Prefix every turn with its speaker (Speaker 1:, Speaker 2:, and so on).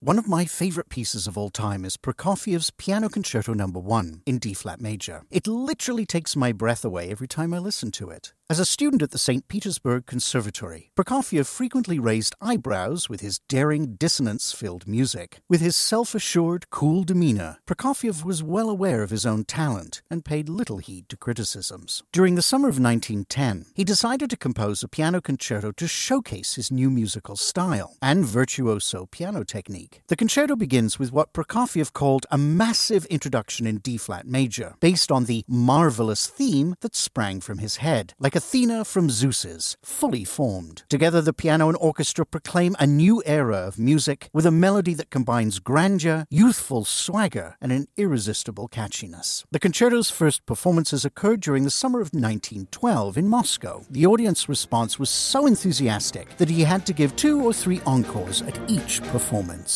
Speaker 1: One of my favorite pieces of all time is Prokofiev's Piano Concerto No. 1 in D flat major. It literally takes my breath away every time I listen to it. As a student at the St. Petersburg Conservatory, Prokofiev frequently raised eyebrows with his daring, dissonance filled music. With his self assured, cool demeanor, Prokofiev was well aware of his own talent and paid little heed to criticisms. During the summer of 1910, he decided to compose a piano concerto to showcase his new musical style and virtuoso piano technique. The concerto begins with what Prokofiev called a massive introduction in D flat major, based on the marvelous theme that sprang from his head, like Athena from Zeus's, fully formed. Together, the piano and orchestra proclaim a new era of music with a melody that combines grandeur, youthful swagger, and an irresistible catchiness. The concerto's first performances occurred during the summer of 1912 in Moscow. The audience response was so enthusiastic that he had to give two or three encores at each performance.